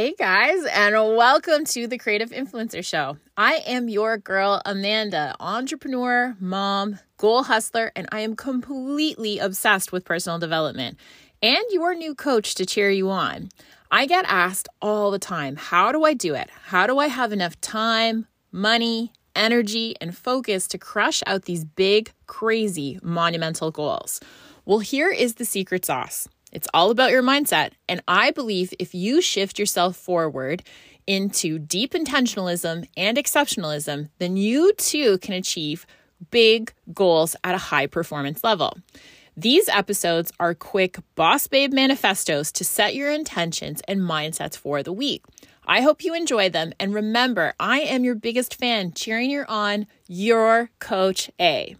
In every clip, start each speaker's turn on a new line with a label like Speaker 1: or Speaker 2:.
Speaker 1: Hey guys, and welcome to the Creative Influencer Show. I am your girl, Amanda, entrepreneur, mom, goal hustler, and I am completely obsessed with personal development and your new coach to cheer you on. I get asked all the time, how do I do it? How do I have enough time, money, energy, and focus to crush out these big, crazy, monumental goals? Well, here is the secret sauce. It's all about your mindset. And I believe if you shift yourself forward into deep intentionalism and exceptionalism, then you too can achieve big goals at a high performance level. These episodes are quick boss babe manifestos to set your intentions and mindsets for the week. I hope you enjoy them. And remember, I am your biggest fan, cheering you on, your Coach A.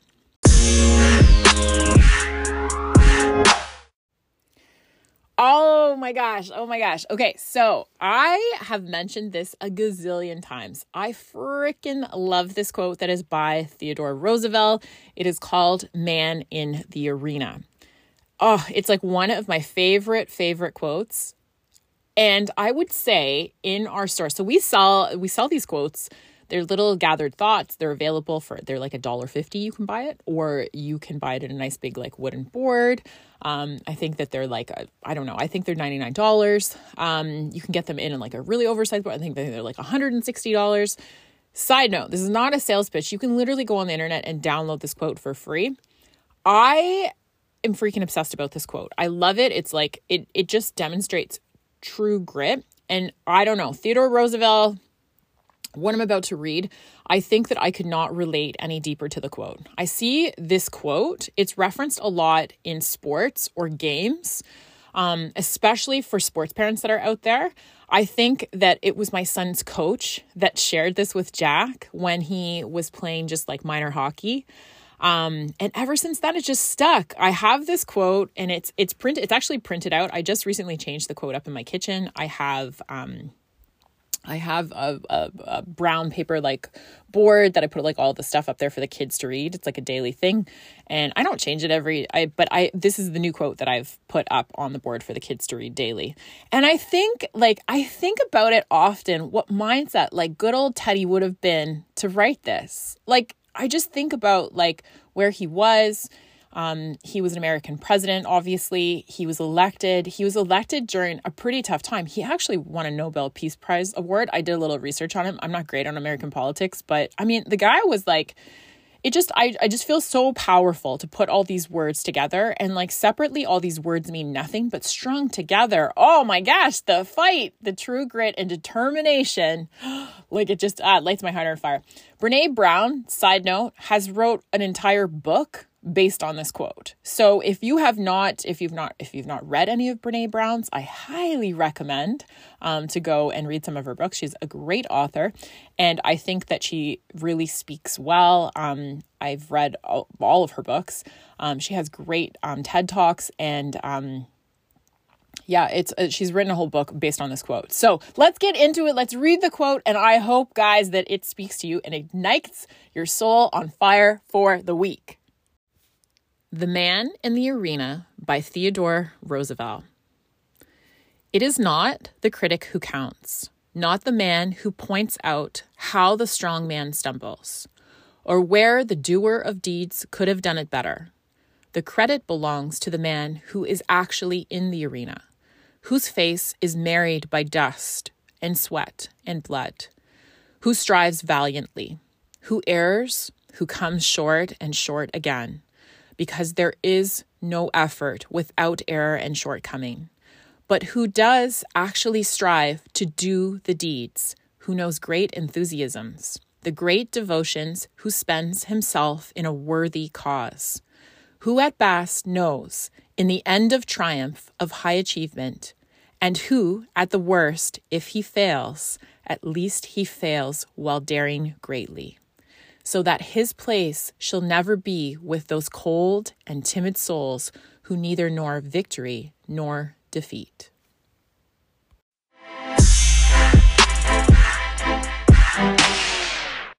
Speaker 1: Oh my gosh. Oh my gosh. Okay, so I have mentioned this a gazillion times. I freaking love this quote that is by Theodore Roosevelt. It is called Man in the Arena. Oh, it's like one of my favorite, favorite quotes. And I would say in our store, so we sell we sell these quotes they're little gathered thoughts. They're available for they're like a dollar fifty. You can buy it, or you can buy it in a nice big like wooden board. Um, I think that they're like I don't know. I think they're ninety nine dollars. Um, you can get them in in like a really oversized board. I think they're like one hundred and sixty dollars. Side note: This is not a sales pitch. You can literally go on the internet and download this quote for free. I am freaking obsessed about this quote. I love it. It's like it it just demonstrates true grit. And I don't know, Theodore Roosevelt, what I'm about to read, I think that I could not relate any deeper to the quote. I see this quote, it's referenced a lot in sports or games, um, especially for sports parents that are out there. I think that it was my son's coach that shared this with Jack when he was playing just like minor hockey. Um, and ever since then, it just stuck. I have this quote, and it's it's printed. It's actually printed out. I just recently changed the quote up in my kitchen. I have um, I have a, a, a, brown paper like board that I put like all the stuff up there for the kids to read. It's like a daily thing, and I don't change it every. I but I this is the new quote that I've put up on the board for the kids to read daily, and I think like I think about it often. What mindset like good old Teddy would have been to write this? Like I just think about like where he was um, he was an American president, obviously. He was elected. He was elected during a pretty tough time. He actually won a Nobel Peace Prize award. I did a little research on him. I'm not great on American politics, but I mean, the guy was like, it just I, I just feel so powerful to put all these words together and like separately all these words mean nothing but strung together oh my gosh the fight the true grit and determination like it just uh, lights my heart on fire brene brown side note has wrote an entire book based on this quote. So if you have not, if you've not, if you've not read any of Brene Brown's, I highly recommend um, to go and read some of her books. She's a great author, and I think that she really speaks well. Um, I've read all, all, of her books. Um, she has great um, TED talks and. Um, yeah, it's uh, she's written a whole book based on this quote. So let's get into it. Let's read the quote, and I hope, guys, that it speaks to you and ignites your soul on fire for the week. The Man in the Arena by Theodore Roosevelt. It is not the critic who counts, not the man who points out how the strong man stumbles, or where the doer of deeds could have done it better. The credit belongs to the man who is actually in the arena, whose face is marred by dust and sweat and blood, who strives valiantly, who errs, who comes short and short again because there is no effort without error and shortcoming, but who does actually strive to do the deeds, who knows great enthusiasms, the great devotions, who spends himself in a worthy cause, who at best knows in the end of triumph of high achievement, and who, at the worst, if he fails, at least he fails while daring greatly so that his place shall never be with those cold and timid souls who neither nor victory nor defeat.